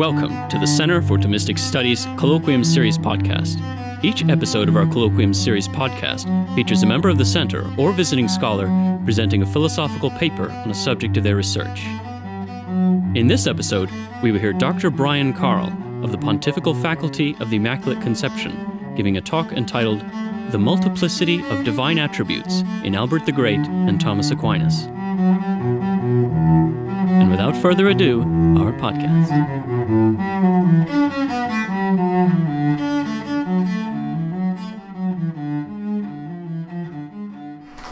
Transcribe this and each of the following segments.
Welcome to the Center for Thomistic Studies Colloquium Series podcast. Each episode of our Colloquium Series podcast features a member of the Center or visiting scholar presenting a philosophical paper on a subject of their research. In this episode, we will hear Dr. Brian Carl of the Pontifical Faculty of the Immaculate Conception giving a talk entitled The Multiplicity of Divine Attributes in Albert the Great and Thomas Aquinas. And without further ado, our podcast. All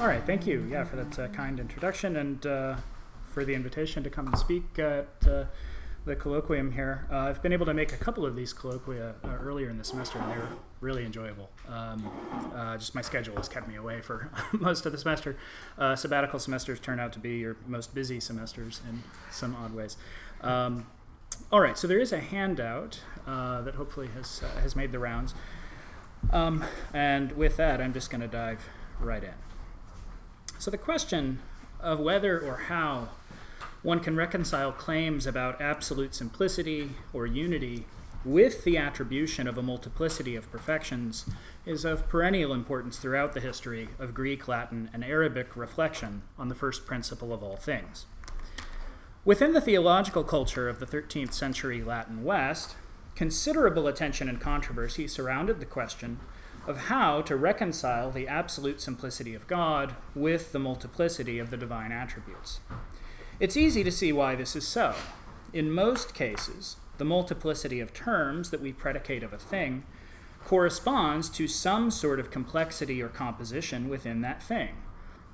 right, thank you, yeah, for that uh, kind introduction and uh, for the invitation to come and speak at uh, the colloquium here. Uh, I've been able to make a couple of these colloquia uh, earlier in the semester, and they were really enjoyable. Um, uh, just my schedule has kept me away for most of the semester. Sabbatical semesters turn out to be your most busy semesters in some odd ways. Um, all right, so there is a handout uh, that hopefully has uh, has made the rounds, um, and with that, I'm just going to dive right in. So the question of whether or how one can reconcile claims about absolute simplicity or unity with the attribution of a multiplicity of perfections is of perennial importance throughout the history of Greek, Latin, and Arabic reflection on the first principle of all things. Within the theological culture of the 13th century Latin West, considerable attention and controversy surrounded the question of how to reconcile the absolute simplicity of God with the multiplicity of the divine attributes. It's easy to see why this is so. In most cases, the multiplicity of terms that we predicate of a thing corresponds to some sort of complexity or composition within that thing.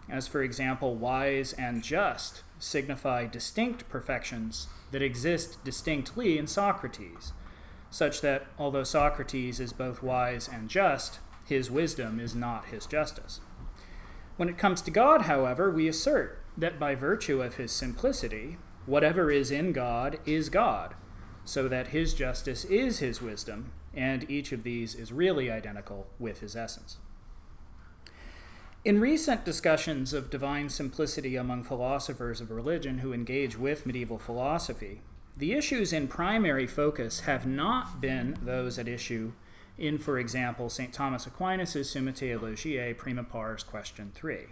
As, for example, wise and just signify distinct perfections that exist distinctly in Socrates, such that although Socrates is both wise and just, his wisdom is not his justice. When it comes to God, however, we assert that by virtue of his simplicity, whatever is in God is God, so that his justice is his wisdom, and each of these is really identical with his essence. In recent discussions of divine simplicity among philosophers of religion who engage with medieval philosophy, the issues in primary focus have not been those at issue in, for example, St. Thomas Aquinas' Summa Theologiae Prima Pars Question 3.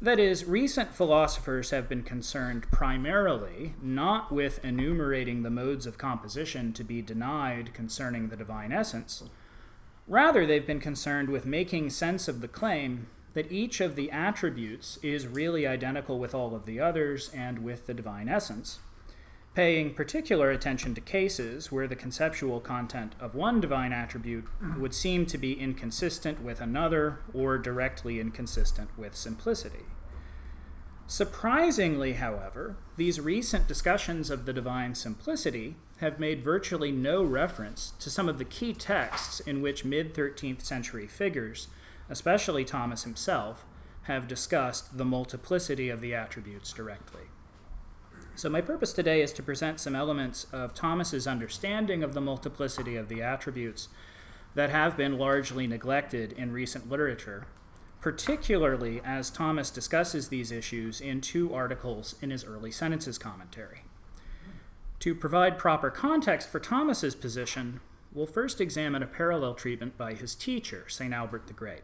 That is, recent philosophers have been concerned primarily not with enumerating the modes of composition to be denied concerning the divine essence. Rather, they've been concerned with making sense of the claim that each of the attributes is really identical with all of the others and with the divine essence, paying particular attention to cases where the conceptual content of one divine attribute would seem to be inconsistent with another or directly inconsistent with simplicity. Surprisingly, however, these recent discussions of the divine simplicity have made virtually no reference to some of the key texts in which mid 13th century figures, especially Thomas himself, have discussed the multiplicity of the attributes directly. So, my purpose today is to present some elements of Thomas's understanding of the multiplicity of the attributes that have been largely neglected in recent literature, particularly as Thomas discusses these issues in two articles in his early sentences commentary. To provide proper context for Thomas's position, we'll first examine a parallel treatment by his teacher, St. Albert the Great.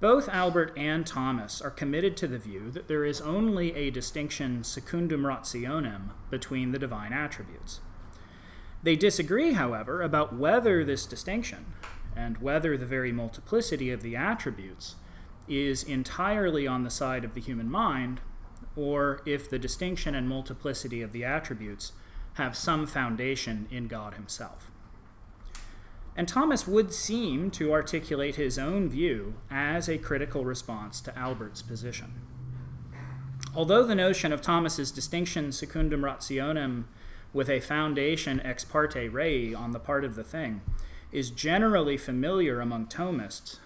Both Albert and Thomas are committed to the view that there is only a distinction secundum rationem between the divine attributes. They disagree, however, about whether this distinction, and whether the very multiplicity of the attributes, is entirely on the side of the human mind, or if the distinction and multiplicity of the attributes have some foundation in God Himself. And Thomas would seem to articulate his own view as a critical response to Albert's position. Although the notion of Thomas's distinction secundum rationem with a foundation ex parte rei on the part of the thing is generally familiar among Thomists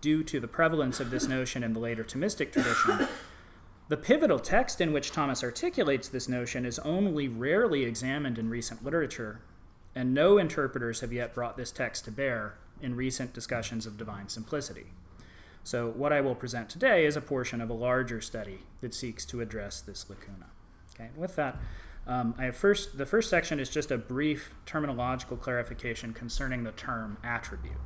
due to the prevalence of this notion in the later Thomistic tradition, the pivotal text in which Thomas articulates this notion is only rarely examined in recent literature and no interpreters have yet brought this text to bear in recent discussions of divine simplicity. So, what I will present today is a portion of a larger study that seeks to address this lacuna. Okay, with that, Um, I have first, the first section is just a brief terminological clarification concerning the term attribute.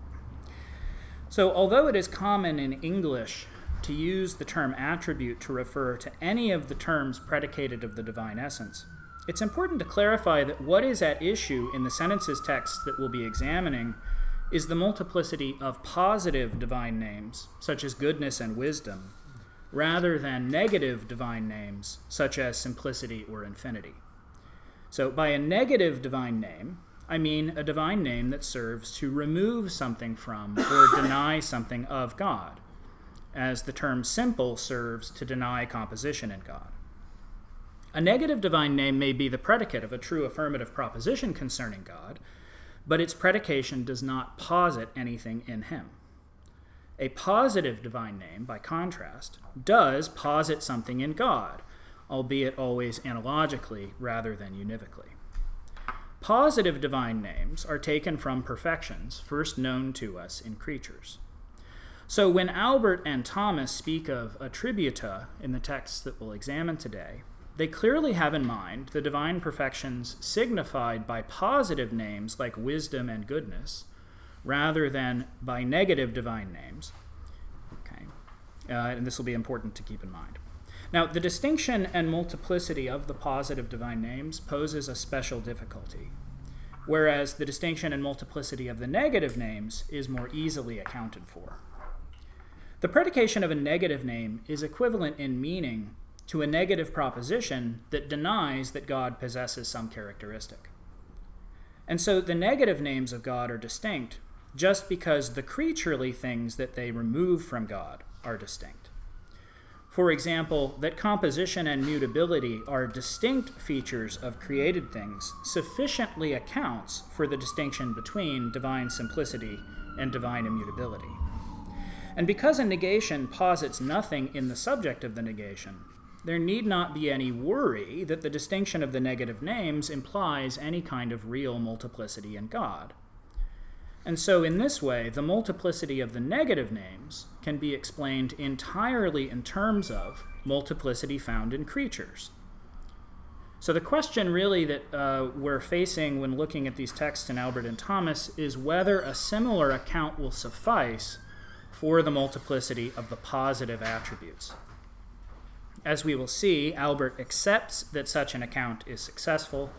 So, although it is common in English to use the term attribute to refer to any of the terms predicated of the divine essence, it's important to clarify that what is at issue in the sentences text that we'll be examining is the multiplicity of positive divine names, such as goodness and wisdom, rather than negative divine names, such as simplicity or infinity. So, by a negative divine name, I mean a divine name that serves to remove something from or deny something of God, as the term simple serves to deny composition in God. A negative divine name may be the predicate of a true affirmative proposition concerning God, but its predication does not posit anything in him. A positive divine name, by contrast, does posit something in God, albeit always analogically rather than univocally. Positive divine names are taken from perfections first known to us in creatures. So when Albert and Thomas speak of attributa in the texts that we'll examine today, they clearly have in mind the divine perfections signified by positive names like wisdom and goodness, rather than by negative divine names. Okay, uh, and this will be important to keep in mind. Now, the distinction and multiplicity of the positive divine names poses a special difficulty, whereas the distinction and multiplicity of the negative names is more easily accounted for. The predication of a negative name is equivalent in meaning to a negative proposition that denies that God possesses some characteristic. And so the negative names of God are distinct just because the creaturely things that they remove from God are distinct. For example, that composition and mutability are distinct features of created things sufficiently accounts for the distinction between divine simplicity and divine immutability. And because a negation posits nothing in the subject of the negation, there need not be any worry that the distinction of the negative names implies any kind of real multiplicity in God. And so, in this way, the multiplicity of the negative names can be explained entirely in terms of multiplicity found in creatures. So, the question really that uh, we're facing when looking at these texts in Albert and Thomas is whether a similar account will suffice for the multiplicity of the positive attributes. As we will see, Albert accepts that such an account is successful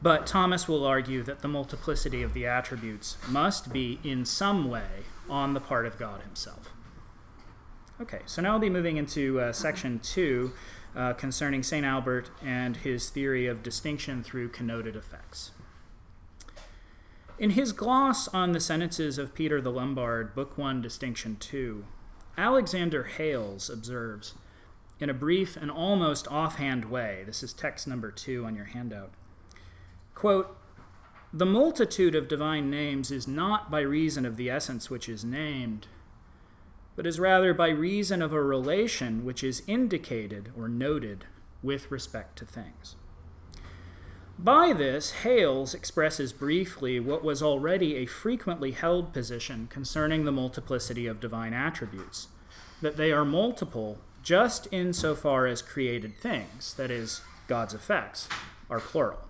but Thomas will argue that the multiplicity of the attributes must be in some way on the part of God Himself. Okay, so now I'll be moving into uh, section two uh, concerning St. Albert and his theory of distinction through connoted effects. In his gloss on the sentences of Peter the Lombard, Book 1, Distinction 2, Alexander Hales observes, in a brief and almost offhand way, this is text number two on your handout Quote, the multitude of divine names is not by reason of the essence which is named, but is rather by reason of a relation which is indicated or noted with respect to things. By this, Hales expresses briefly what was already a frequently held position concerning the multiplicity of divine attributes that they are multiple just insofar as created things, that is, God's effects, are plural.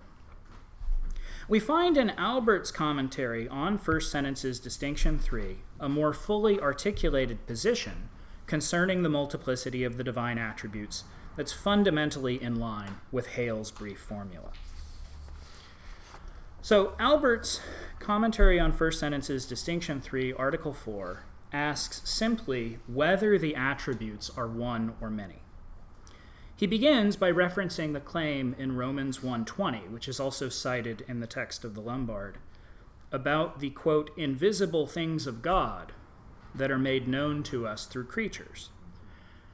We find in Albert's commentary on First Sentence's Distinction 3 a more fully articulated position concerning the multiplicity of the divine attributes that's fundamentally in line with Hale's brief formula. So, Albert's commentary on First Sentence's Distinction 3, Article 4, asks simply whether the attributes are one or many. He begins by referencing the claim in Romans 1:20, which is also cited in the text of the Lombard, about the quote invisible things of God that are made known to us through creatures.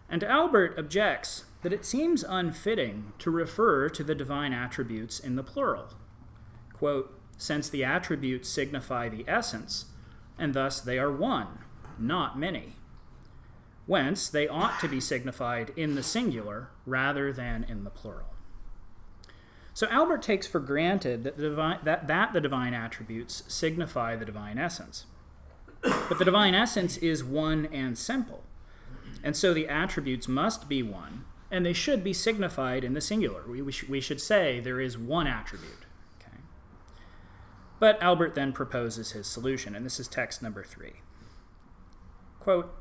And Albert objects that it seems unfitting to refer to the divine attributes in the plural. Quote, since the attributes signify the essence, and thus they are one, not many whence they ought to be signified in the singular rather than in the plural. So Albert takes for granted that the divine, that, that the divine attributes signify the divine essence. But the divine essence is one and simple. And so the attributes must be one and they should be signified in the singular. We, we, sh- we should say there is one attribute. Okay? But Albert then proposes his solution, and this is text number three. Quote,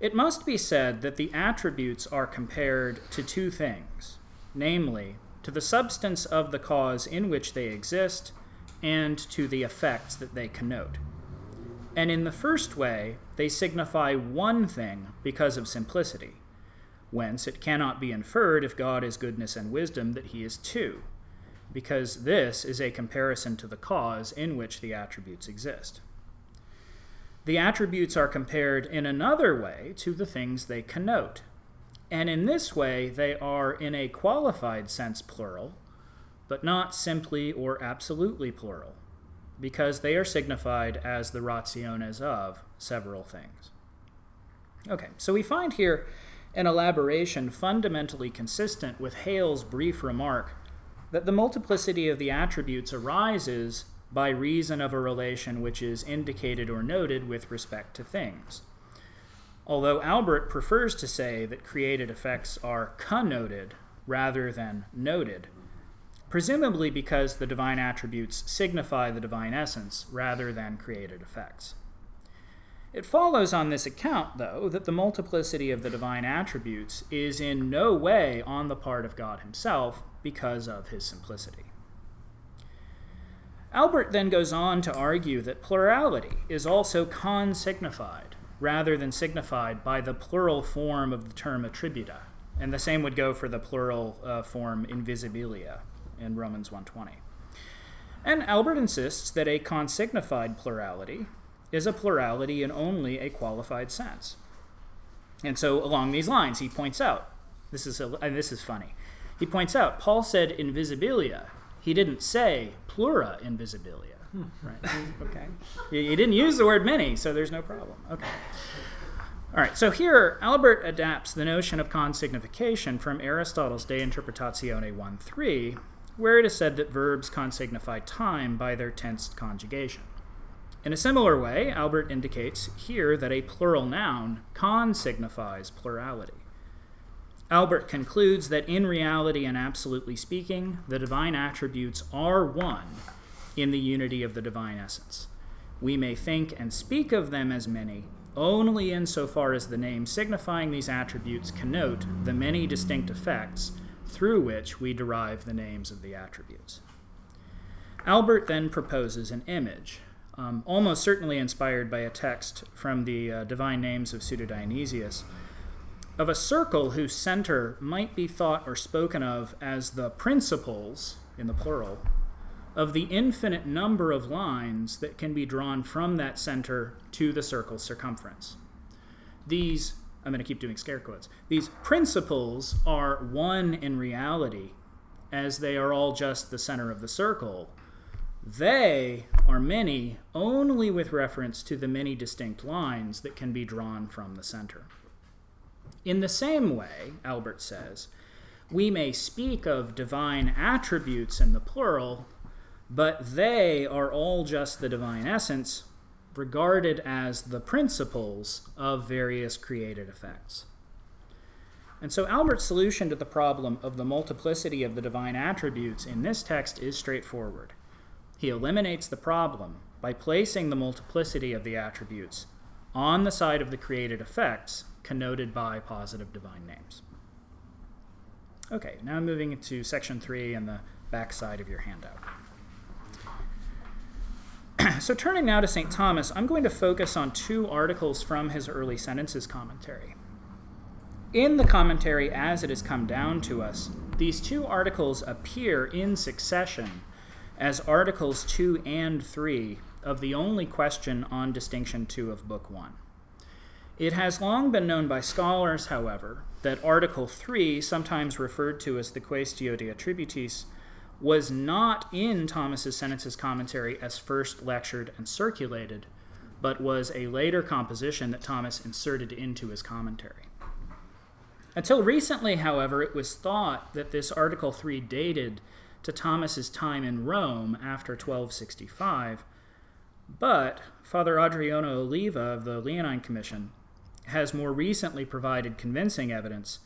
it must be said that the attributes are compared to two things, namely, to the substance of the cause in which they exist and to the effects that they connote. And in the first way, they signify one thing because of simplicity, whence it cannot be inferred if God is goodness and wisdom that he is two, because this is a comparison to the cause in which the attributes exist. The attributes are compared in another way to the things they connote. And in this way, they are in a qualified sense plural, but not simply or absolutely plural, because they are signified as the rationes of several things. Okay, so we find here an elaboration fundamentally consistent with Hale's brief remark that the multiplicity of the attributes arises by reason of a relation which is indicated or noted with respect to things. Although Albert prefers to say that created effects are connoted rather than noted, presumably because the divine attributes signify the divine essence rather than created effects. It follows on this account, though, that the multiplicity of the divine attributes is in no way on the part of God Himself because of His simplicity. Albert then goes on to argue that plurality is also consignified rather than signified by the plural form of the term attributa, and the same would go for the plural uh, form invisibilia in Romans 1:20. And Albert insists that a consignified plurality is a plurality in only a qualified sense. And so along these lines he points out this is a, and this is funny. He points out Paul said invisibilia he didn't say plura invisibilia. Hmm. Right? okay. He didn't use the word many, so there's no problem. Okay. All right, so here Albert adapts the notion of consignification from Aristotle's De Interpretatione 1 3, where it is said that verbs consignify time by their tensed conjugation. In a similar way, Albert indicates here that a plural noun consignifies plurality. Albert concludes that in reality and absolutely speaking, the divine attributes are one in the unity of the divine essence. We may think and speak of them as many only insofar as the name signifying these attributes connote the many distinct effects through which we derive the names of the attributes. Albert then proposes an image, um, almost certainly inspired by a text from the uh, divine names of Pseudo Dionysius of a circle whose center might be thought or spoken of as the principles, in the plural, of the infinite number of lines that can be drawn from that center to the circle's circumference. These, I'm going to keep doing scare quotes, these principles are one in reality, as they are all just the center of the circle. They are many only with reference to the many distinct lines that can be drawn from the center. In the same way, Albert says, we may speak of divine attributes in the plural, but they are all just the divine essence, regarded as the principles of various created effects. And so Albert's solution to the problem of the multiplicity of the divine attributes in this text is straightforward. He eliminates the problem by placing the multiplicity of the attributes on the side of the created effects connoted by positive divine names. Okay, now moving into section three and the back side of your handout. so, turning now to St. Thomas, I'm going to focus on two articles from his early sentences commentary. In the commentary, as it has come down to us, these two articles appear in succession as Articles 2 and 3 of the only question on Distinction 2 of Book 1. It has long been known by scholars, however, that Article 3, sometimes referred to as the Quaestio de Attributis, was not in Thomas's Sentences commentary as first lectured and circulated, but was a later composition that Thomas inserted into his commentary. Until recently, however, it was thought that this Article 3 dated to Thomas's time in Rome after 1265, but Father Adriano Oliva of the Leonine Commission has more recently provided convincing evidence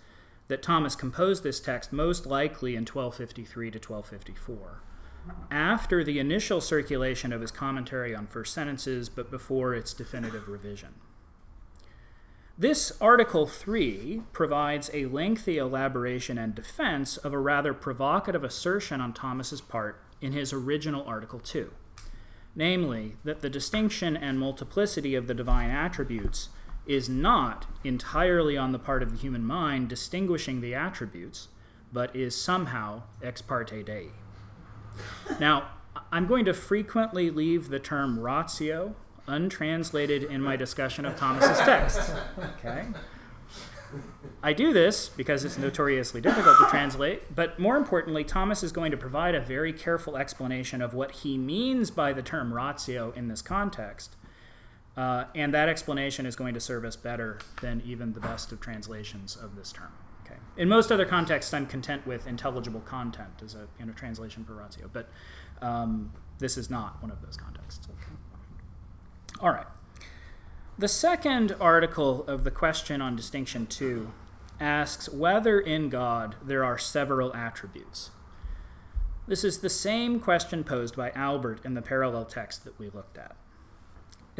that Thomas composed this text most likely in 1253 to 1254, after the initial circulation of his commentary on first sentences, but before its definitive revision. This Article 3 provides a lengthy elaboration and defense of a rather provocative assertion on Thomas's part in his original Article 2, namely, that the distinction and multiplicity of the divine attributes is not entirely on the part of the human mind distinguishing the attributes, but is somehow ex parte Dei. Now, I'm going to frequently leave the term ratio untranslated in my discussion of Thomas's text. Okay? I do this because it's notoriously difficult to translate, but more importantly, Thomas is going to provide a very careful explanation of what he means by the term ratio in this context. Uh, and that explanation is going to serve us better than even the best of translations of this term. Okay. In most other contexts, I'm content with intelligible content as a you know, translation for ratio, but um, this is not one of those contexts. Okay. All right. The second article of the question on distinction 2 asks whether in God there are several attributes. This is the same question posed by Albert in the parallel text that we looked at.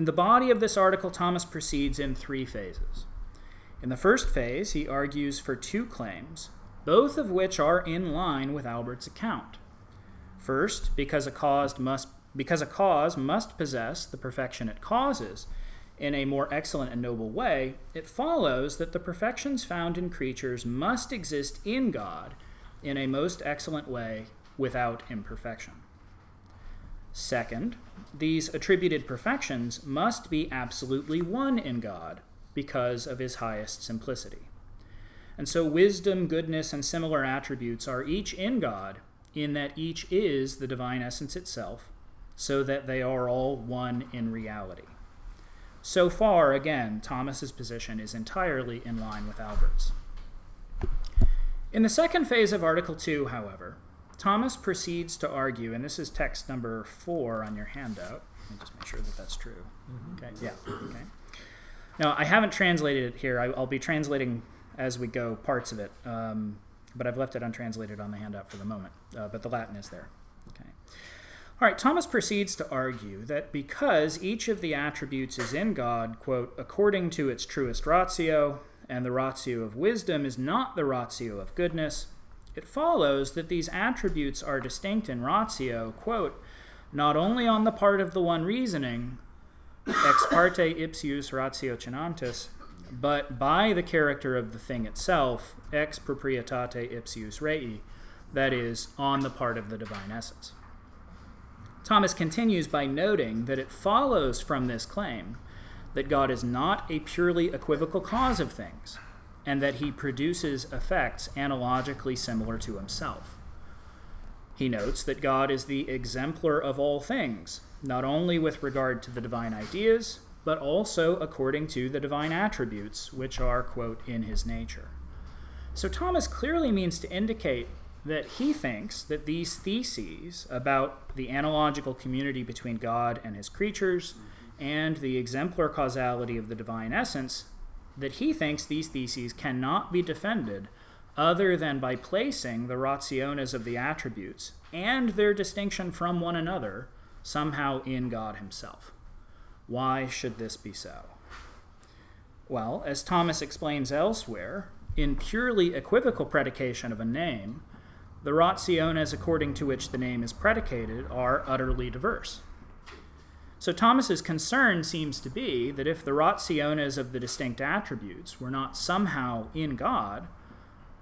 In the body of this article, Thomas proceeds in three phases. In the first phase, he argues for two claims, both of which are in line with Albert's account. First, because a cause must because a cause must possess the perfection it causes in a more excellent and noble way, it follows that the perfections found in creatures must exist in God in a most excellent way without imperfection. Second, these attributed perfections must be absolutely one in God because of his highest simplicity. And so, wisdom, goodness, and similar attributes are each in God, in that each is the divine essence itself, so that they are all one in reality. So far, again, Thomas's position is entirely in line with Albert's. In the second phase of Article 2, however, Thomas proceeds to argue, and this is text number four on your handout. Let me just make sure that that's true. Mm-hmm. Okay, yeah, okay. Now, I haven't translated it here. I, will be translating as we go parts of it, um, but I've left it untranslated on the handout for the moment. Uh, but the Latin is there. Okay. All right, Thomas proceeds to argue that because each of the attributes is in God, quote, according to its truest ratio, and the ratio of wisdom is not the ratio of goodness, it follows that these attributes are distinct in ratio, quote, not only on the part of the one reasoning, ex parte ipsius ratiocinantis, but by the character of the thing itself, ex proprietate ipsius rei, that is, on the part of the divine essence. Thomas continues by noting that it follows from this claim that God is not a purely equivocal cause of things, and that he produces effects analogically similar to himself. He notes that God is the exemplar of all things, not only with regard to the divine ideas, but also according to the divine attributes, which are, quote, in his nature. So Thomas clearly means to indicate that he thinks that these theses about the analogical community between God and his creatures and the exemplar causality of the divine essence, that he thinks these theses cannot be defended other than by placing the rationes of the attributes and their distinction from one another somehow in God himself. Why should this be so? Well, as Thomas explains elsewhere, in purely equivocal predication of a name, the rationes according to which the name is predicated are utterly diverse. So Thomas's concern seems to be that if the rationes of the distinct attributes were not somehow in God,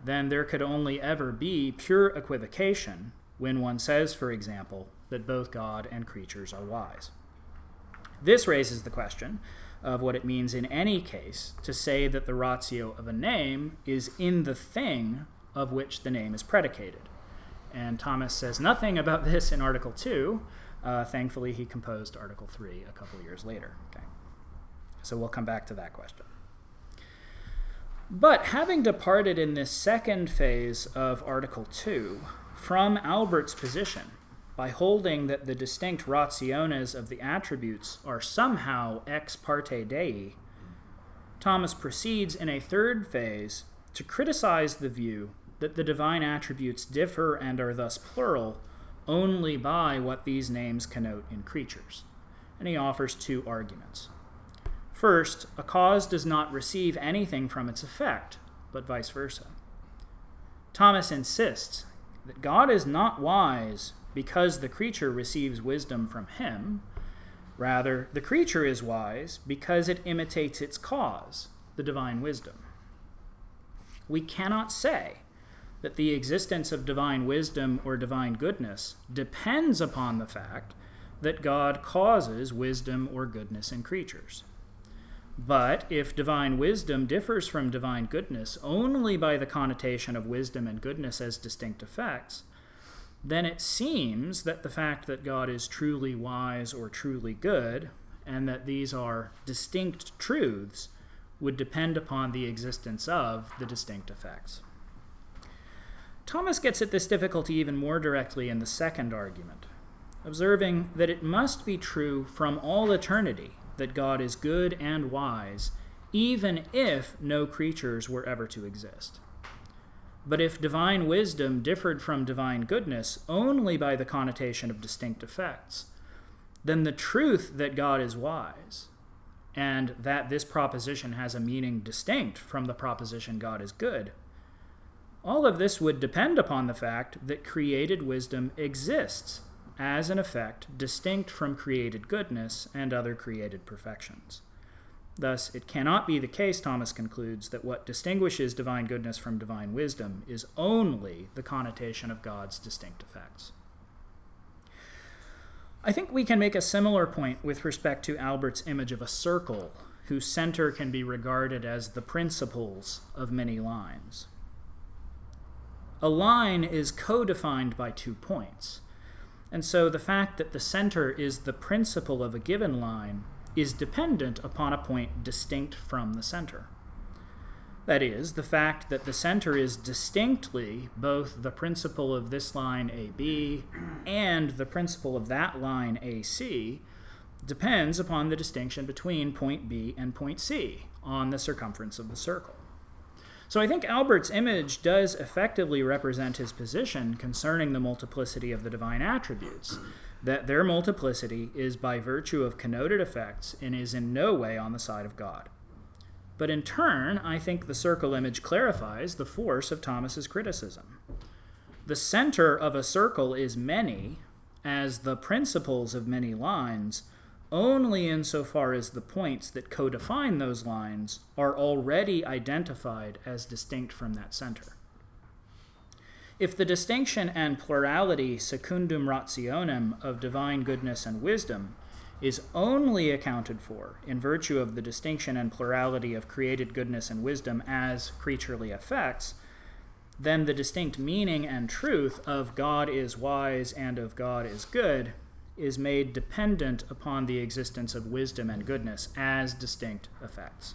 then there could only ever be pure equivocation when one says, for example, that both God and creatures are wise. This raises the question of what it means in any case to say that the ratio of a name is in the thing of which the name is predicated. And Thomas says nothing about this in Article 2. Uh, thankfully, he composed Article 3 a couple years later. Okay. So we'll come back to that question. But having departed in this second phase of Article 2 from Albert's position by holding that the distinct rationes of the attributes are somehow ex parte Dei, Thomas proceeds in a third phase to criticize the view that the divine attributes differ and are thus plural only by what these names connote in creatures. And he offers two arguments. First, a cause does not receive anything from its effect, but vice versa. Thomas insists that God is not wise because the creature receives wisdom from him. Rather, the creature is wise because it imitates its cause, the divine wisdom. We cannot say that the existence of divine wisdom or divine goodness depends upon the fact that God causes wisdom or goodness in creatures. But if divine wisdom differs from divine goodness only by the connotation of wisdom and goodness as distinct effects, then it seems that the fact that God is truly wise or truly good, and that these are distinct truths, would depend upon the existence of the distinct effects. Thomas gets at this difficulty even more directly in the second argument, observing that it must be true from all eternity that God is good and wise, even if no creatures were ever to exist. But if divine wisdom differed from divine goodness only by the connotation of distinct effects, then the truth that God is wise, and that this proposition has a meaning distinct from the proposition God is good, all of this would depend upon the fact that created wisdom exists as an effect distinct from created goodness and other created perfections. Thus, it cannot be the case, Thomas concludes, that what distinguishes divine goodness from divine wisdom is only the connotation of God's distinct effects. I think we can make a similar point with respect to Albert's image of a circle, whose center can be regarded as the principles of many lines. A line is co defined by two points. And so the fact that the center is the principle of a given line is dependent upon a point distinct from the center. That is, the fact that the center is distinctly both the principle of this line AB and the principle of that line AC depends upon the distinction between point B and point C on the circumference of the circle. So I think Albert's image does effectively represent his position concerning the multiplicity of the divine attributes, that their multiplicity is by virtue of connoted effects and is in no way on the side of God. But in turn, I think the circle image clarifies the force of Thomas's criticism. The center of a circle is many, as the principles of many lines only insofar as the points that co-define those lines are already identified as distinct from that center. If the distinction and plurality secundum rationem of divine goodness and wisdom is only accounted for in virtue of the distinction and plurality of created goodness and wisdom as creaturely effects, then the distinct meaning and truth of God is wise and of God is good is made dependent upon the existence of wisdom and goodness as distinct effects.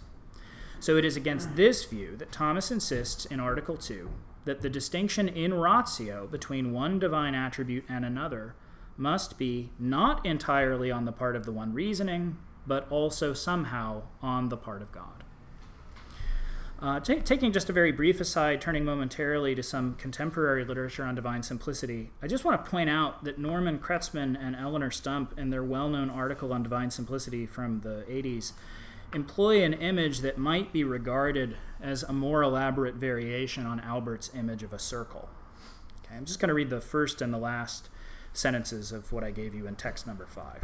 So it is against this view that Thomas insists in Article 2 that the distinction in ratio between one divine attribute and another must be not entirely on the part of the one reasoning, but also somehow on the part of God. Uh, t- taking just a very brief aside, turning momentarily to some contemporary literature on divine simplicity, I just want to point out that Norman Kretzmann and Eleonore Stump, in their well known article on divine simplicity from the 80s, employ an image that might be regarded as a more elaborate variation on Albert's image of a circle. Okay, I'm just going to read the first and the last sentences of what I gave you in text number five.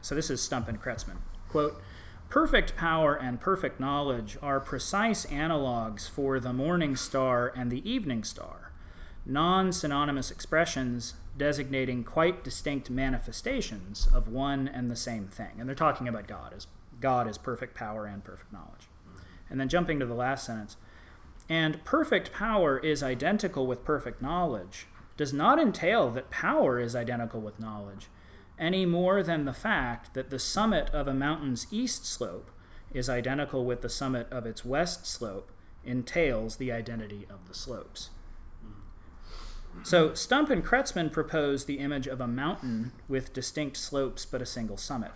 So this is Stump and Kretzmann. Quote, Perfect power and perfect knowledge are precise analogues for the morning star and the evening star, non synonymous expressions designating quite distinct manifestations of one and the same thing. And they're talking about God as God is perfect power and perfect knowledge. And then jumping to the last sentence, and perfect power is identical with perfect knowledge does not entail that power is identical with knowledge any more than the fact that the summit of a mountain's east slope is identical with the summit of its west slope entails the identity of the slopes. So Stump and Kretzmann propose the image of a mountain with distinct slopes but a single summit.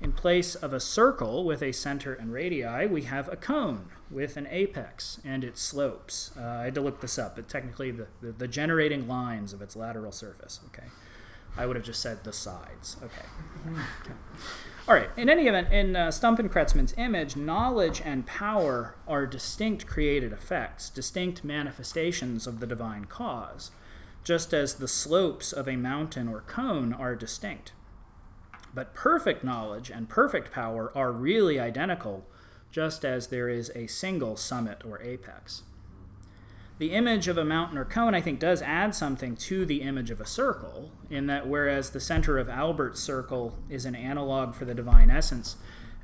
In place of a circle with a center and radii, we have a cone with an apex and its slopes. Uh, I had to look this up, but technically the, the, the, generating lines of its lateral surface. Okay. I would have just said the sides. Okay. okay. All right. In any event, in uh, Stump and Kretzmann's image, knowledge and power are distinct created effects, distinct manifestations of the divine cause, just as the slopes of a mountain or cone are distinct. But perfect knowledge and perfect power are really identical, just as there is a single summit or apex. The image of a mountain or cone, I think, does add something to the image of a circle, in that whereas the center of Albert's circle is an analog for the divine essence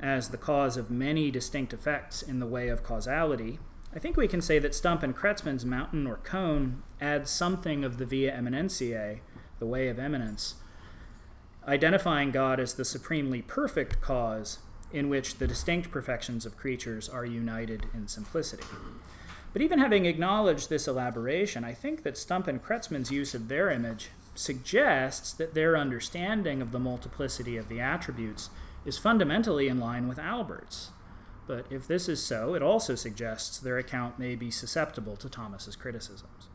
as the cause of many distinct effects in the way of causality, I think we can say that Stump and Kretzmann's mountain or cone adds something of the via eminentiae, the way of eminence, identifying God as the supremely perfect cause in which the distinct perfections of creatures are united in simplicity. But even having acknowledged this elaboration, I think that Stump and Kretzmann's use of their image suggests that their understanding of the multiplicity of the attributes is fundamentally in line with Albert's. But if this is so, it also suggests their account may be susceptible to Thomas's criticisms.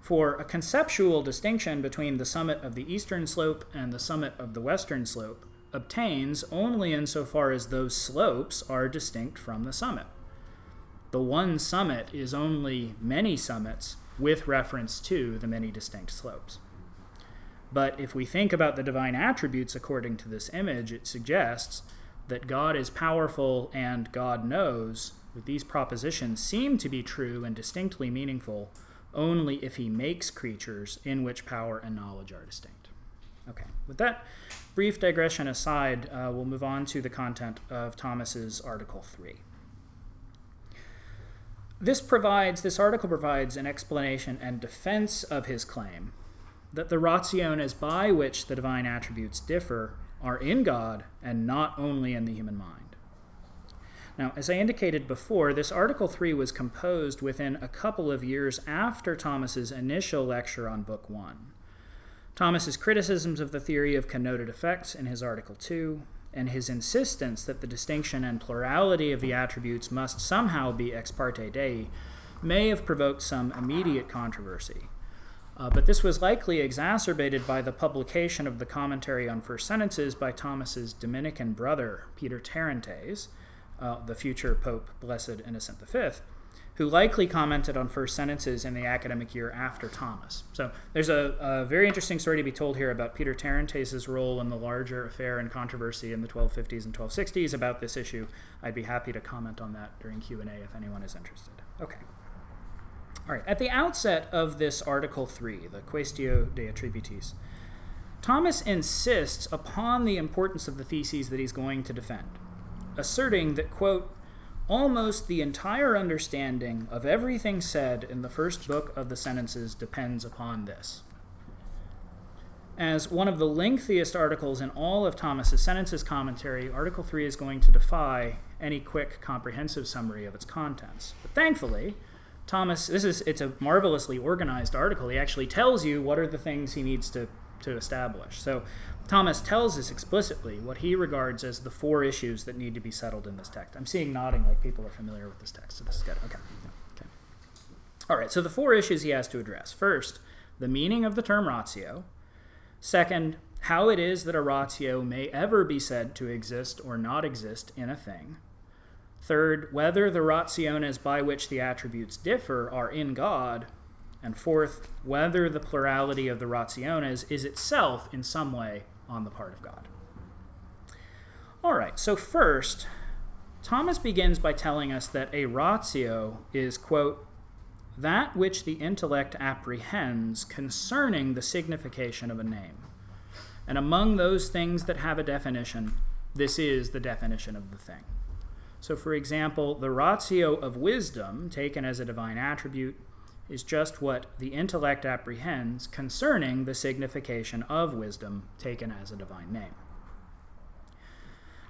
For a conceptual distinction between the summit of the eastern slope and the summit of the western slope obtains only insofar as those slopes are distinct from the summit. The one summit is only many summits with reference to the many distinct slopes. But if we think about the divine attributes according to this image, it suggests that God is powerful and God knows that these propositions seem to be true and distinctly meaningful only if he makes creatures in which power and knowledge are distinct. Okay, with that brief digression aside, uh, we'll move on to the content of Thomas's Article 3. This provides, this article provides an explanation and defense of his claim that the rationes by which the divine attributes differ are in God and not only in the human mind. Now, as I indicated before, this Article 3 was composed within a couple of years after Thomas's initial lecture on Book 1. Thomas's criticisms of the theory of connoted effects in his Article 2, and his insistence that the distinction and plurality of the attributes must somehow be ex parte Dei may have provoked some immediate controversy. Uh, but this was likely exacerbated by the publication of the commentary on First Sentences by Thomas's Dominican brother, Peter Tarentaise, uh, the future Pope Blessed Innocent V, who likely commented on first sentences in the academic year after Thomas. So there's a, a very interesting story to be told here about Peter Tarentaise's role in the larger affair and controversy in the 1250s and 1260s about this issue. I'd be happy to comment on that during Q&A if anyone is interested. Okay. All right, at the outset of this Article 3, the Quaestio de Attributis, Thomas insists upon the importance of the theses that he's going to defend asserting that, quote, almost the entire understanding of everything said in the first book of the sentences depends upon this. As one of the lengthiest articles in all of Thomas's sentences commentary, Article 3 is going to defy any quick comprehensive summary of its contents. But thankfully, Thomas, this is it's a marvelously organized article. He actually tells you what are the things he needs to, to establish. So Thomas tells us explicitly what he regards as the four issues that need to be settled in this text. I'm seeing nodding like people are familiar with this text, so this is good. Okay. okay. All right, so the four issues he has to address. First, the meaning of the term ratio. Second, how it is that a ratio may ever be said to exist or not exist in a thing. Third, whether the rationes by which the attributes differ are in God and fourth, whether the plurality of the rationes is itself in some way on the part of God. All right, so first, Thomas begins by telling us that a ratio is, quote, that which the intellect apprehends concerning the signification of a name. And among those things that have a definition, this is the definition of the thing. So, for example, the ratio of wisdom, taken as a divine attribute, is just what the intellect apprehends concerning the signification of wisdom taken as a divine name.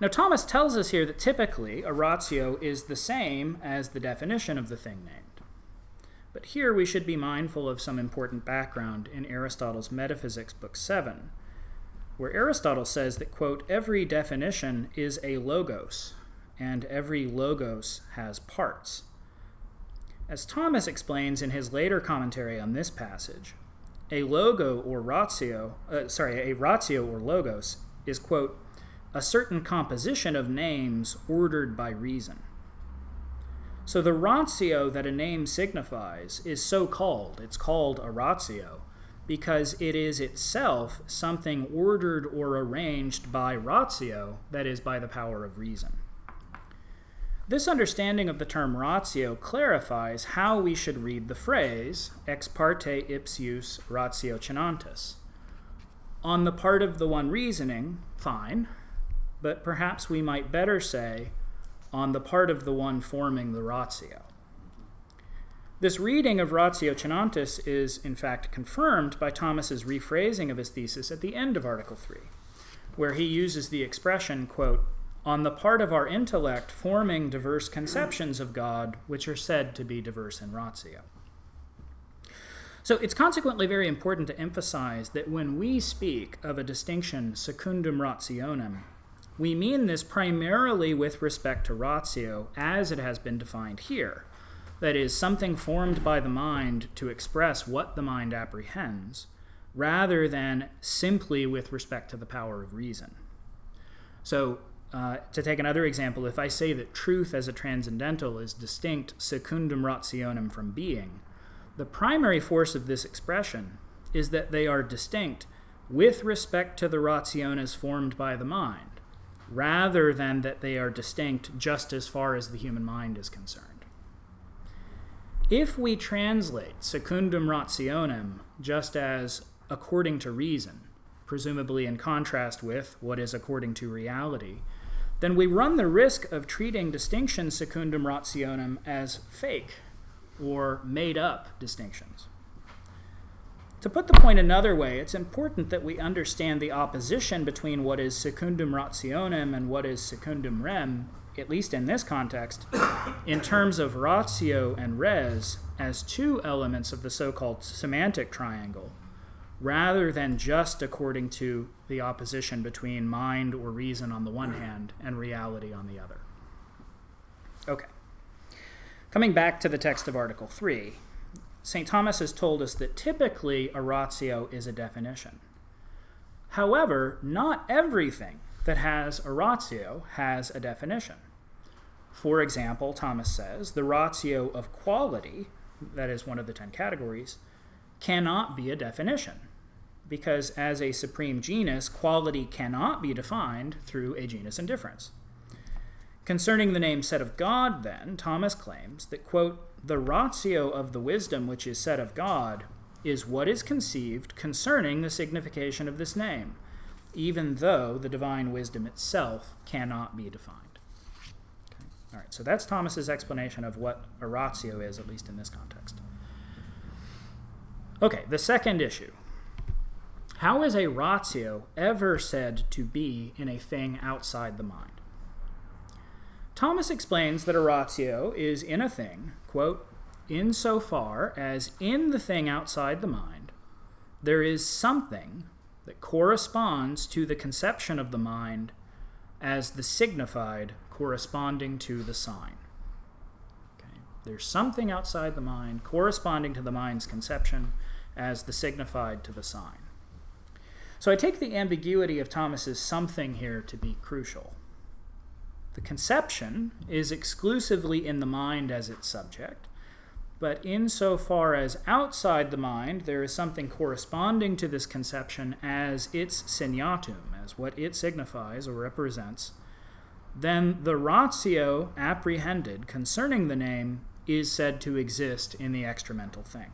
Now, Thomas tells us here that typically a ratio is the same as the definition of the thing named. But here we should be mindful of some important background in Aristotle's Metaphysics, Book 7, where Aristotle says that, quote, every definition is a logos, and every logos has parts. As Thomas explains in his later commentary on this passage, a logo or ratio, uh, sorry, a ratio or logos is, quote, a certain composition of names ordered by reason. So the ratio that a name signifies is so called. It's called a ratio because it is itself something ordered or arranged by ratio, that is, by the power of reason. This understanding of the term ratio clarifies how we should read the phrase ex parte ipsius ratiocinantis. On the part of the one reasoning, fine, but perhaps we might better say on the part of the one forming the ratio. This reading of ratiocinantis is, in fact, confirmed by Thomas's rephrasing of his thesis at the end of Article 3, where he uses the expression, quote, on the part of our intellect forming diverse conceptions of God, which are said to be diverse in ratio. So it's consequently very important to emphasize that when we speak of a distinction secundum rationem, we mean this primarily with respect to ratio as it has been defined here. That is, something formed by the mind to express what the mind apprehends, rather than simply with respect to the power of reason. So, uh, to take another example, if I say that truth as a transcendental is distinct secundum rationem from being, the primary force of this expression is that they are distinct with respect to the rationes formed by the mind, rather than that they are distinct just as far as the human mind is concerned. If we translate secundum rationem just as according to reason, presumably in contrast with what is according to reality, then we run the risk of treating distinctions secundum rationem as fake or made up distinctions. To put the point another way, it's important that we understand the opposition between what is secundum rationem and what is secundum rem, at least in this context, in terms of ratio and res as two elements of the so called semantic triangle rather than just according to the opposition between mind or reason on the one hand and reality on the other. Okay. Coming back to the text of Article 3, St. Thomas has told us that typically a ratio is a definition. However, not everything that has a ratio has a definition. For example, Thomas says the ratio of quality, that is one of the ten categories, cannot be a definition because as a supreme genus, quality cannot be defined through a genus indifference. Concerning the name said of God, then, Thomas claims that, quote, the ratio of the wisdom which is said of God is what is conceived concerning the signification of this name, even though the divine wisdom itself cannot be defined. Okay. All right, so that's Thomas's explanation of what a ratio is, at least in this context. Okay, the second issue how is a ratio ever said to be in a thing outside the mind? Thomas explains that a ratio is in a thing, quote, insofar as in the thing outside the mind, there is something that corresponds to the conception of the mind as the signified corresponding to the sign. There's something outside the mind corresponding to the mind's conception as the signified to the sign. So I take the ambiguity of Thomas's something here to be crucial. The conception is exclusively in the mind as its subject, but insofar as outside the mind there is something corresponding to this conception as its signatum, as what it signifies or represents, then the ratio apprehended concerning the name is said to exist in the extramental thing.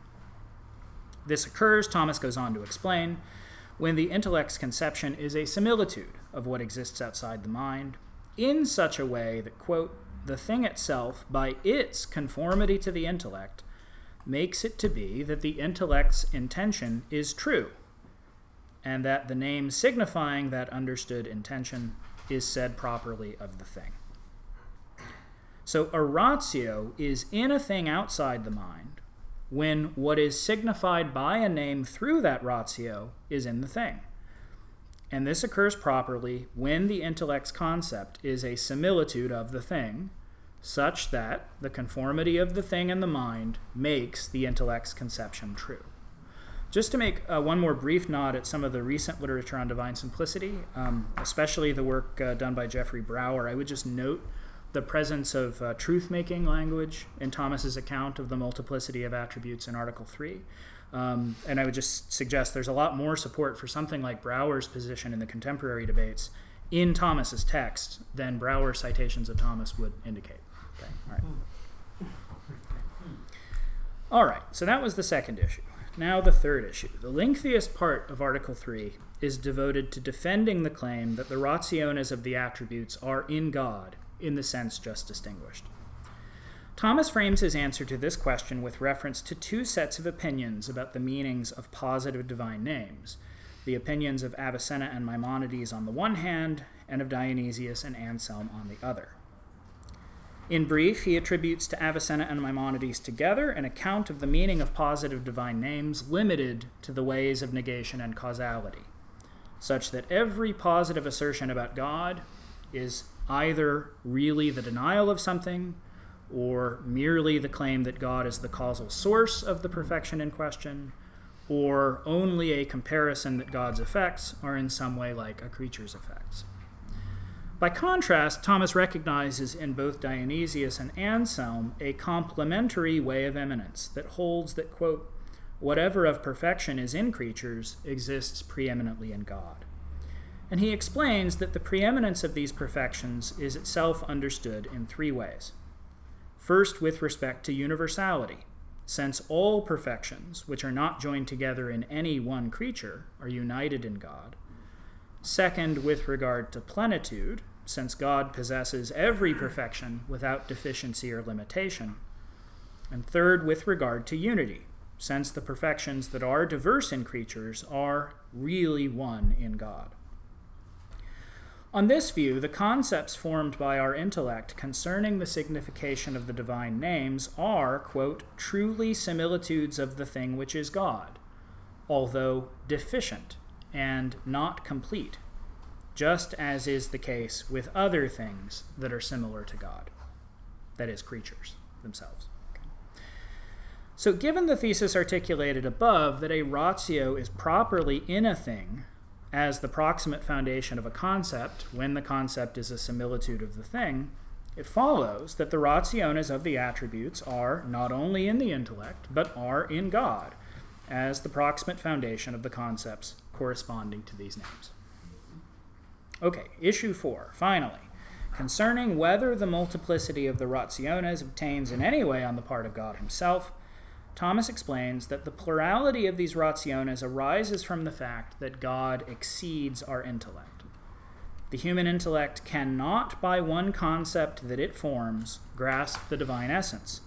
This occurs, Thomas goes on to explain, when the intellect's conception is a similitude of what exists outside the mind, in such a way that, quote, the thing itself, by its conformity to the intellect, makes it to be that the intellect's intention is true, and that the name signifying that understood intention is said properly of the thing. So a ratio is in a thing outside the mind when what is signified by a name through that ratio is in the thing. and this occurs properly when the intellect's concept is a similitude of the thing, such that the conformity of the thing and the mind makes the intellect's conception true. Just to make uh, one more brief nod at some of the recent literature on divine simplicity, um, especially the work uh, done by Jeffrey Brower, I would just note the presence of uh, truth making language in Thomas's account of the multiplicity of attributes in Article 3. Um, and I would just suggest there's a lot more support for something like Brower's position in the contemporary debates in Thomas's text than Brower's citations of Thomas would indicate. Okay, all right. All right, so that was the second issue. Now, the third issue. The lengthiest part of Article 3 is devoted to defending the claim that the rationes of the attributes are in God in the sense just distinguished. Thomas frames his answer to this question with reference to two sets of opinions about the meanings of positive divine names the opinions of Avicenna and Maimonides on the one hand, and of Dionysius and Anselm on the other. In brief, he attributes to Avicenna and Maimonides together an account of the meaning of positive divine names limited to the ways of negation and causality, such that every positive assertion about God is either really the denial of something or merely the claim that God is the causal source of the perfection in question, or only a comparison that God's effects are in some way like a creature's effects. By contrast, Thomas recognizes in both Dionysius and Anselm a complementary way of eminence that holds that, quote, whatever of perfection is in creatures exists preeminently in God. And he explains that the preeminence of these perfections is itself understood in three ways. First, with respect to universality, since all perfections, which are not joined together in any one creature, are united in God. Second, with regard to plenitude, since God possesses every perfection without deficiency or limitation. And third, with regard to unity, since the perfections that are diverse in creatures are really one in God. On this view, the concepts formed by our intellect concerning the signification of the divine names are, quote, truly similitudes of the thing which is God, although deficient and not complete, just as is the case with other things that are similar to God, that is, creatures themselves. So, given the thesis articulated above that a ratio is properly in a thing as the proximate foundation of a concept when the concept is a similitude of the thing, it follows that the rationes of the attributes are not only in the intellect, but are in God as the proximate foundation of the concepts corresponding to these names. Okay, issue four, finally. Concerning whether the multiplicity of the rationes obtains in any way on the part of God Himself, Thomas explains that the plurality of these rationes arises from the fact that God exceeds our intellect. The human intellect cannot, by one concept that it forms, grasp the divine essence,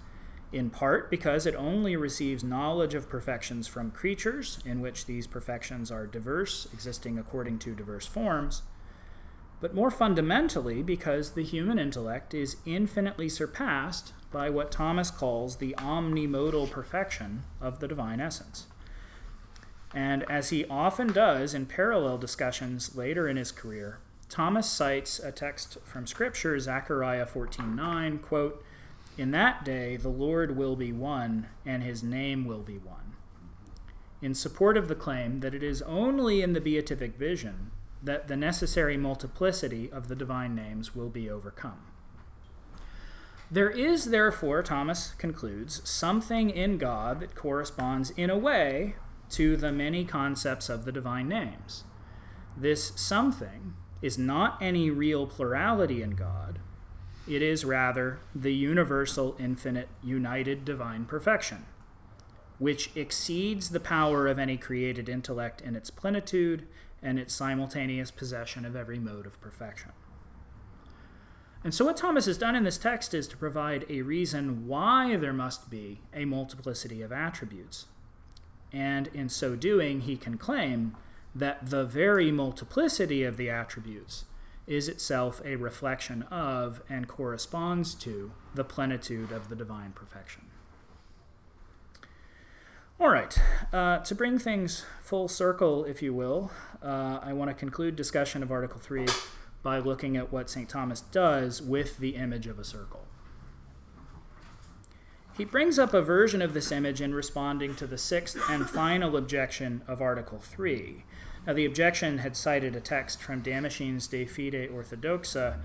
in part because it only receives knowledge of perfections from creatures, in which these perfections are diverse, existing according to diverse forms but more fundamentally because the human intellect is infinitely surpassed by what Thomas calls the omnimodal perfection of the divine essence. And as he often does in parallel discussions later in his career, Thomas cites a text from Scripture, Zechariah 14:9, quote, "In that day the Lord will be one, and his name will be one." In support of the claim that it is only in the beatific vision that the necessary multiplicity of the divine names will be overcome. There is, therefore, Thomas concludes, something in God that corresponds in a way to the many concepts of the divine names. This something is not any real plurality in God, it is rather the universal, infinite, united divine perfection, which exceeds the power of any created intellect in its plenitude and its simultaneous possession of every mode of perfection. And so, what Thomas has done in this text is to provide a reason why there must be a multiplicity of attributes. And in so doing, he can claim that the very multiplicity of the attributes is itself a reflection of and corresponds to the plenitude of the divine perfection. All right, uh, to bring things full circle, if you will, uh, I want to conclude discussion of Article 3 by looking at what St. Thomas does with the image of a circle. He brings up a version of this image in responding to the sixth and final objection of Article 3. Now, the objection had cited a text from Damascene's De Fide Orthodoxa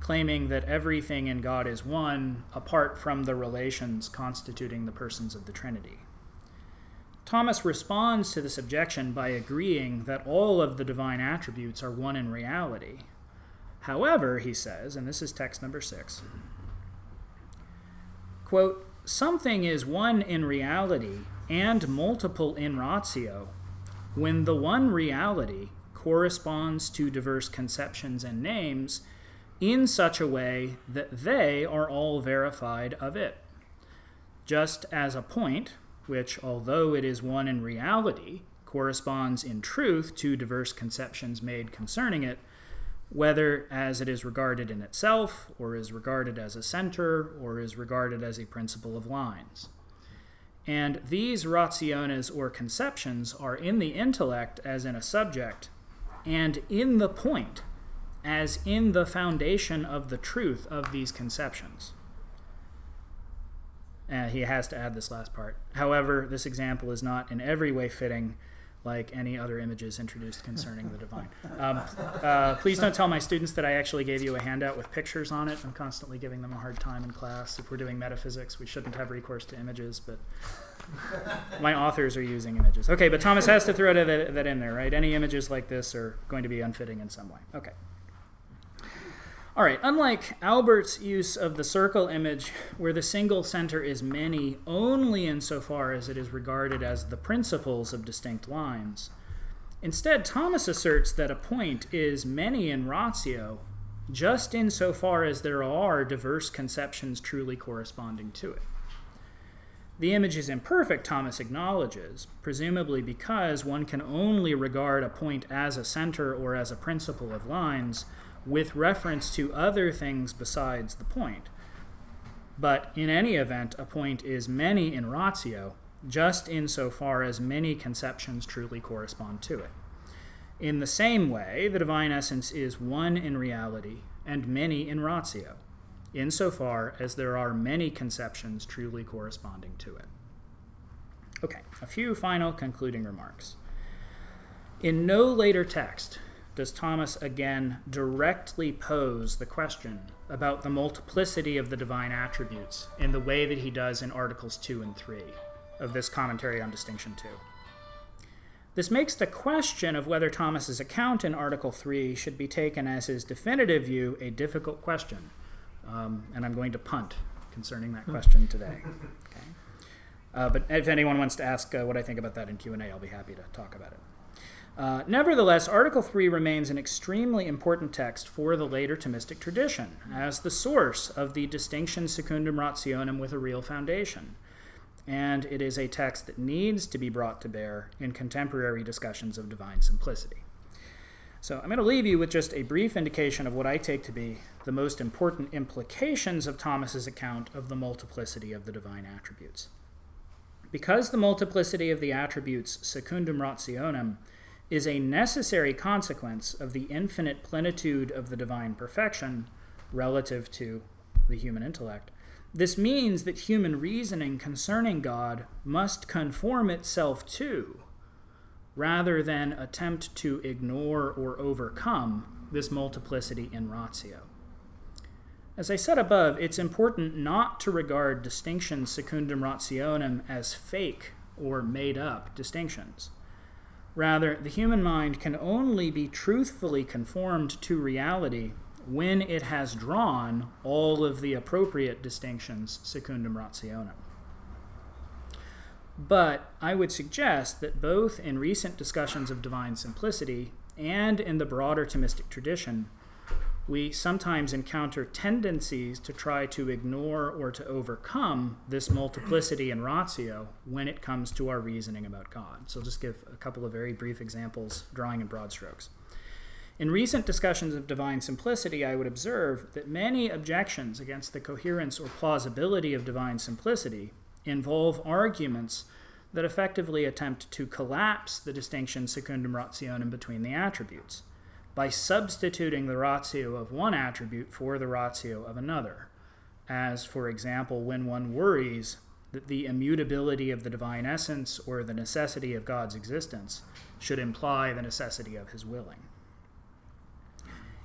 claiming that everything in God is one apart from the relations constituting the persons of the Trinity. Thomas responds to this objection by agreeing that all of the divine attributes are one in reality. However, he says, and this is text number six, quote, something is one in reality and multiple in ratio when the one reality corresponds to diverse conceptions and names in such a way that they are all verified of it. Just as a point, which, although it is one in reality, corresponds in truth to diverse conceptions made concerning it, whether as it is regarded in itself, or is regarded as a center, or is regarded as a principle of lines. And these rationes or conceptions are in the intellect as in a subject, and in the point as in the foundation of the truth of these conceptions. Uh, he has to add this last part. However, this example is not in every way fitting like any other images introduced concerning the divine. Um, uh, please don't tell my students that I actually gave you a handout with pictures on it. I'm constantly giving them a hard time in class. If we're doing metaphysics, we shouldn't have recourse to images, but my authors are using images. Okay, but Thomas has to throw that, that in there, right? Any images like this are going to be unfitting in some way. Okay. All right, unlike Albert's use of the circle image, where the single center is many only insofar as it is regarded as the principles of distinct lines, instead, Thomas asserts that a point is many in ratio just insofar as there are diverse conceptions truly corresponding to it. The image is imperfect, Thomas acknowledges, presumably because one can only regard a point as a center or as a principle of lines with reference to other things besides the point. But in any event, a point is many in ratio, just insofar as many conceptions truly correspond to it. In the same way, the divine essence is one in reality and many in ratio, insofar as there are many conceptions truly corresponding to it. Okay, a few final concluding remarks. In no later text does Thomas again directly pose the question about the multiplicity of the divine attributes in the way that he does in Articles 2 and 3 of this commentary on Distinction 2. This makes the question of whether Thomas's account in Article 3 should be taken as his definitive view a difficult question, um, and I'm going to punt concerning that question today. Okay? Uh, but if anyone wants to ask uh, what I think about that in Q&A, I'll be happy to talk about it. Uh, nevertheless, Article 3 remains an extremely important text for the later Thomistic tradition as the source of the distinction secundum rationem with a real foundation. And it is a text that needs to be brought to bear in contemporary discussions of divine simplicity. So I'm going to leave you with just a brief indication of what I take to be the most important implications of Thomas's account of the multiplicity of the divine attributes. Because the multiplicity of the attributes secundum rationem is a necessary consequence of the infinite plenitude of the divine perfection relative to the human intellect. This means that human reasoning concerning God must conform itself to, rather than attempt to ignore or overcome, this multiplicity in ratio. As I said above, it's important not to regard distinctions secundum rationem as fake or made up distinctions. Rather, the human mind can only be truthfully conformed to reality when it has drawn all of the appropriate distinctions secundum rationem. But I would suggest that both in recent discussions of divine simplicity and in the broader Thomistic tradition, we sometimes encounter tendencies to try to ignore or to overcome this multiplicity in ratio when it comes to our reasoning about God. So I'll just give a couple of very brief examples, drawing in broad strokes. In recent discussions of divine simplicity, I would observe that many objections against the coherence or plausibility of divine simplicity involve arguments that effectively attempt to collapse the distinction secundum rationem between the attributes by substituting the ratio of one attribute for the ratio of another. As, for example, when one worries that the immutability of the divine essence or the necessity of God's existence should imply the necessity of his willing.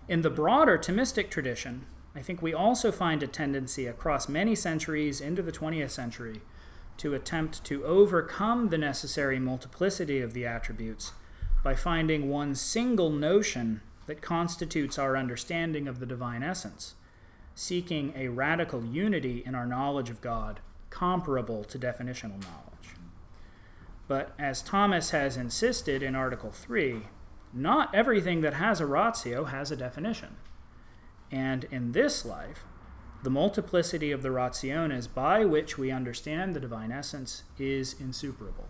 In the broader Thomistic tradition, I think we also find a tendency across many centuries into the 20th century to attempt to overcome the necessary multiplicity of the attributes by finding one single notion that constitutes our understanding of the divine essence, seeking a radical unity in our knowledge of God comparable to definitional knowledge. But as Thomas has insisted in Article 3, not everything that has a ratio has a definition. And in this life, the multiplicity of the rationes by which we understand the divine essence is insuperable.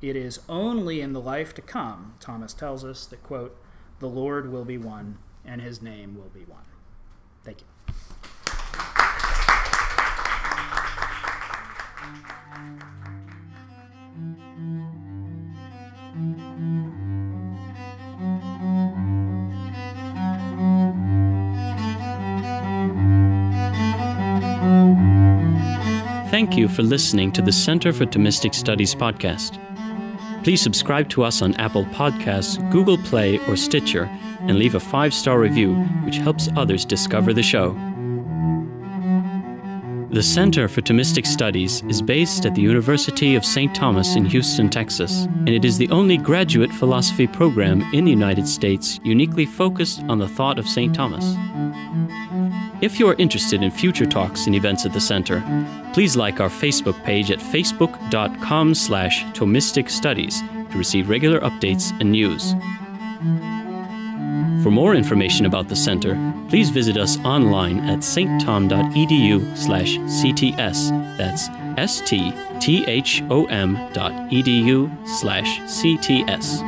It is only in the life to come, Thomas tells us, that, quote, the Lord will be one and his name will be one. Thank you. Thank you for listening to the Center for Thomistic Studies podcast. Please subscribe to us on Apple Podcasts, Google Play, or Stitcher, and leave a five star review, which helps others discover the show. The Center for Thomistic Studies is based at the University of St. Thomas in Houston, Texas, and it is the only graduate philosophy program in the United States uniquely focused on the thought of St. Thomas. If you are interested in future talks and events at the center, please like our Facebook page at facebook.com slash Thomistic Studies to receive regular updates and news. For more information about the center, please visit us online at stthom.edu slash cts. That's S-T-T-H-O-M dot edu slash cts.